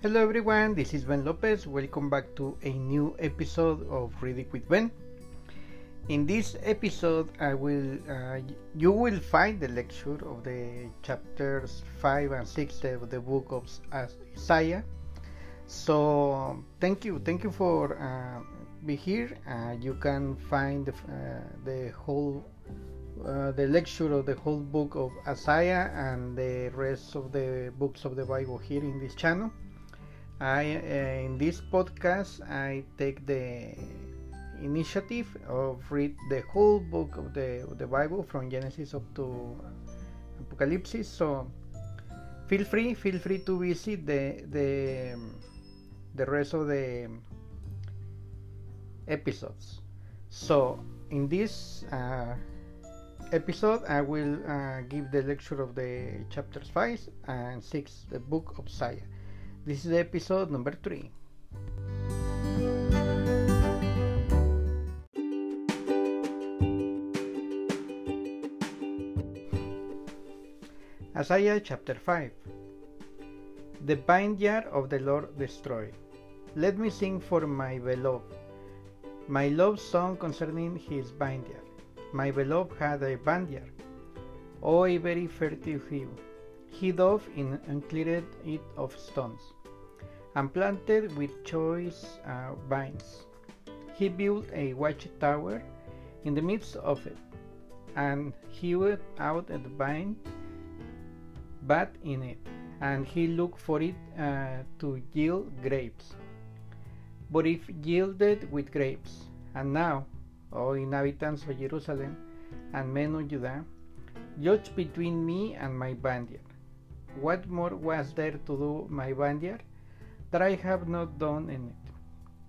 Hello everyone, this is Ben Lopez. Welcome back to a new episode of Reading with Ben. In this episode, I will uh, you will find the lecture of the chapters 5 and 6 of the book of Isaiah. So thank you, thank you for uh, be here. Uh, you can find the, uh, the whole uh, the lecture of the whole book of Isaiah and the rest of the books of the Bible here in this channel. I uh, in this podcast I take the initiative of read the whole book of the of the Bible from Genesis up to Apocalypse. So feel free, feel free to visit the the the rest of the episodes. So in this uh, episode, I will uh, give the lecture of the chapters 5 and 6, the book of Isaiah. This is episode number 3. Isaiah chapter 5 The vineyard of the Lord destroyed. Let me sing for my beloved, my love song concerning his vineyard. My beloved had a vineyard, oh, a very fertile field. He dove in and cleared it of stones, and planted with choice uh, vines. He built a watchtower in the midst of it, and hewed out a vine but in it, and he looked for it uh, to yield grapes. But if yielded with grapes, and now, O inhabitants of Jerusalem and men of Judah, judge between me and my vineyard. What more was there to do my vineyard that I have not done in it?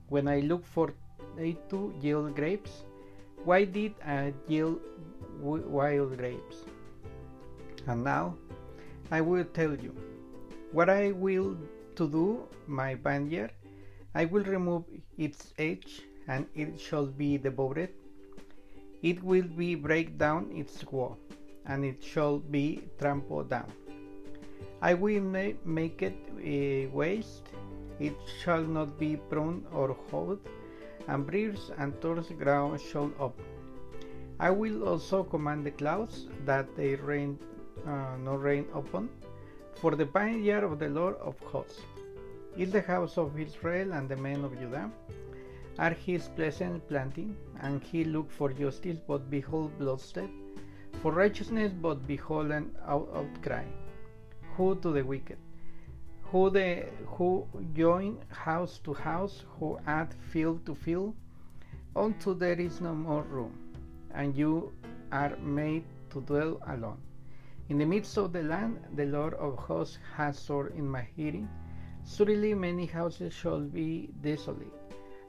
When I look for it to yield grapes, why did I yield wild grapes? And now I will tell you what I will to do my vineyard. I will remove its edge and it shall be devoured. It will be break down its wall, and it shall be trampled down. I will ma make it a waste, it shall not be pruned or hoed, and briers and thorns ground shall up. I will also command the clouds that they rain uh, not rain upon, for the vineyard of the Lord of hosts is the house of Israel and the men of Judah are his pleasant planting, and he looked for justice, but behold bloodshed, for righteousness, but behold an outcry. Who to the wicked? Who the who join house to house, who add field to field, until there is no more room, and you are made to dwell alone. In the midst of the land, the Lord of hosts has sworn in my hearing. Surely many houses shall be desolate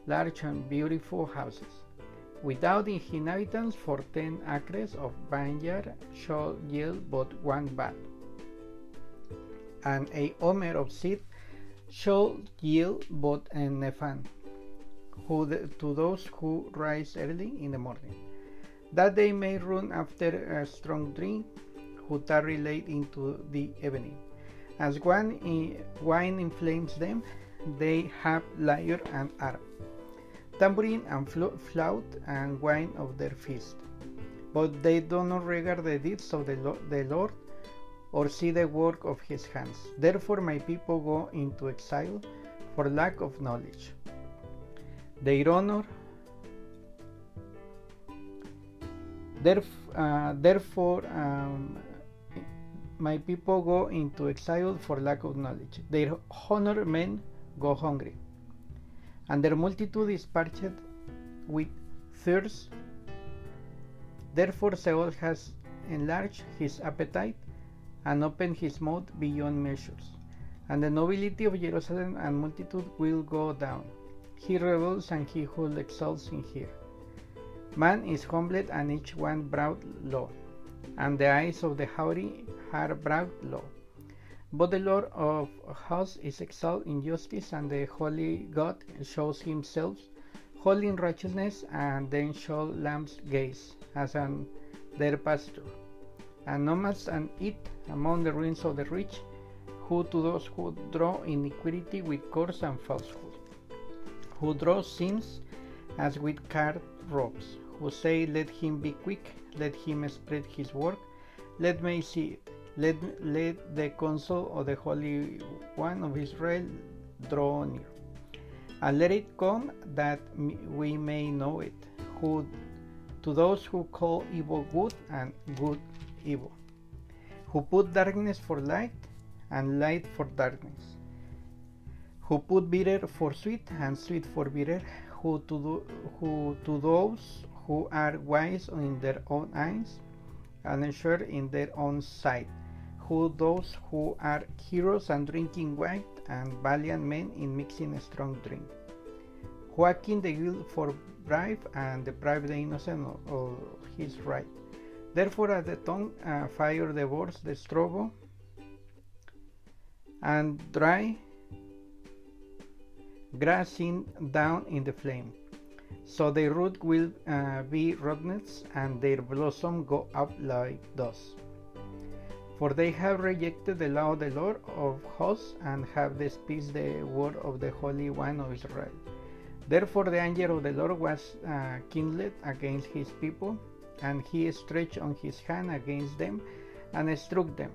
large and beautiful houses, without inhabitants for ten acres of vineyard shall yield but one bat, and a omer of seed shall yield both an ephah, who the, to those who rise early in the morning, that they may run after a strong drink, who tarry late into the evening. As wine, wine inflames them, they have lyre and harp tambourine and flute and wine of their feast. But they do not regard the deeds of the, Lo the Lord or see the work of his hands. Therefore, my people go into exile for lack of knowledge. Their honor, Theref uh, therefore, um, my people go into exile for lack of knowledge. Their honor men go hungry and their multitude is parched with thirst. Therefore, Sheol has enlarged his appetite and open his mouth beyond measures, and the nobility of Jerusalem and multitude will go down. He rebels and he who exalts in here. Man is humbled and each one brought low, and the eyes of the haughty are brought low. But the Lord of hosts is exalted in justice, and the holy God shows himself holy in righteousness, and then shall lambs gaze as on their pasture, and nomads and eat among the ruins of the rich, who to those who draw iniquity with cords and falsehood, who draw sins as with carved ropes, who say, Let him be quick, let him spread his work, let me see it, let, let the counsel of the Holy One of Israel draw near. And let it come that we may know it, who to those who call evil good and good evil, who put darkness for light and light for darkness, who put bitter for sweet and sweet for bitter, who to, do, who to those who are wise in their own eyes and sure in their own sight, who those who are heroes and drinking wine and valiant men in mixing strong drink, who acting the guilt for bribe and deprive the innocent of his right. Therefore, at the tongue, uh, fire devours the straw and dry grassing down in the flame. So their root will uh, be rottenness, and their blossom go up like dust. For they have rejected the law of the Lord of hosts, and have despised the word of the Holy One of Israel. Therefore the anger of the Lord was uh, kindled against his people, and he stretched on his hand against them, and struck them.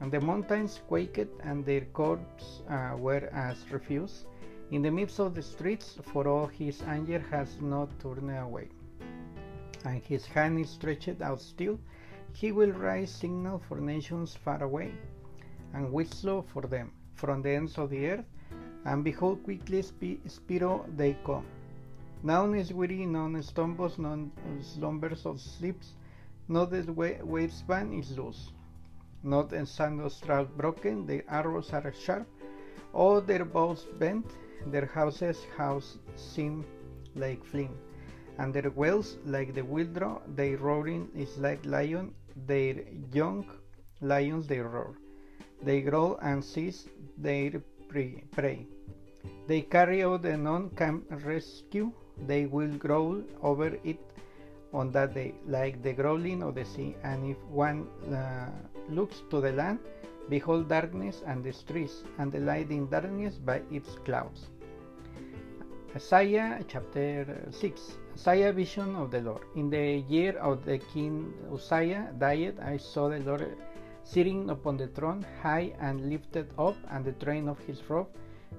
And the mountains quaked, and their corpses uh, were as refuse in the midst of the streets, for all his anger has not turned away. And his hand is stretched out still, he will raise signal for nations far away, and whistle for them from the ends of the earth, and behold, quickly spiro they come. None is weary, mm. none stumbles, none slumbers or sleeps, not the waistband is loose, not the sandal strap broken, the arrows are sharp, all their bows bent, their houses house seem like flint, and their wells like the wildrow, their roaring is like lion, their young lions they roar. They growl and seize their prey. They carry out the none can rescue, they will growl over it on that day, like the growling of the sea. And if one uh, looks to the land, behold darkness and the and the light in darkness by its clouds. Isaiah chapter 6 Isaiah vision of the Lord. In the year of the king Uzziah died, I saw the Lord sitting upon the throne, high and lifted up, and the train of his robe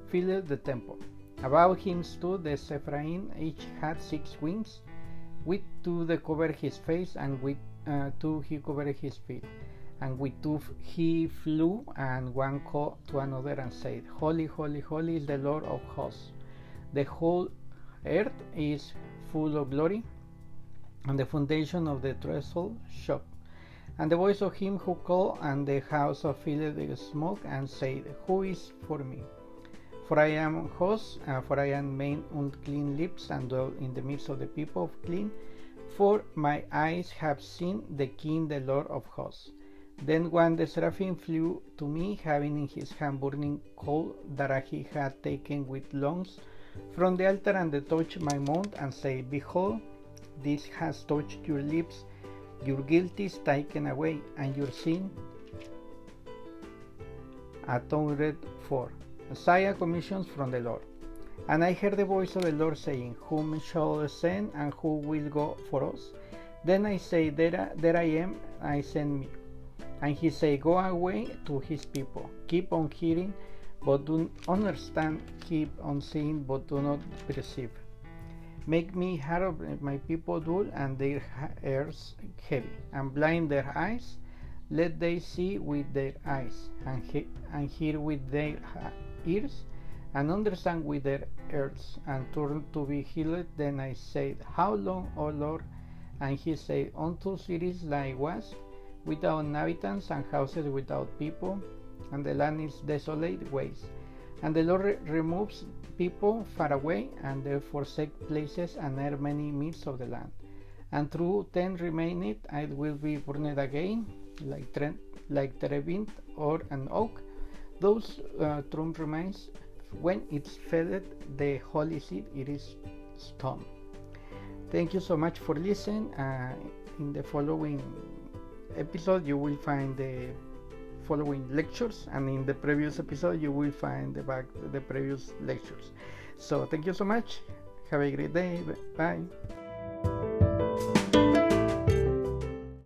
filled the temple. Above him stood the seraphim, each had six wings. With two they covered his face, and with uh, two he covered his feet. And with two he flew, and one called to another and said, Holy, holy, holy is the Lord of hosts. The whole earth is full of glory, and the foundation of the trestle shook. And the voice of him who called, and the house of with smoke, and said, Who is for me? For I am host, uh, for I am made unclean lips, and dwell in the midst of the people of clean. For my eyes have seen the King, the Lord of hosts. Then one the seraphim flew to me, having in his hand burning coal that he had taken with lungs from the altar, and they touched my mouth, and said, Behold, this has touched your lips, your guilt is taken away, and your sin atoned for. Isaiah commissions from the Lord. And I heard the voice of the Lord saying, Whom shall I send, and who will go for us? Then I say, There, there I am, I send me. And he said, Go away to his people. Keep on hearing, but do not understand. Keep on seeing, but do not perceive. Make me heart of my people dull, and their ears heavy, and blind their eyes. Let they see with their eyes, and, he and hear with their ears and understand with their ears and turn to be healed. Then I said, How long, O Lord? And he said, Unto cities like was, without inhabitants and houses without people, and the land is desolate waste. And the Lord re removes people far away, and they forsake places and are many midst of the land. And through ten remaineth, I will be burned again, like, tre- like terebinth or an oak, those uh, trump remains when it's fed the holy seed it is stoned. Thank you so much for listening. Uh, in the following episode, you will find the following lectures and in the previous episode you will find the back the previous lectures so thank you so much have a great day bye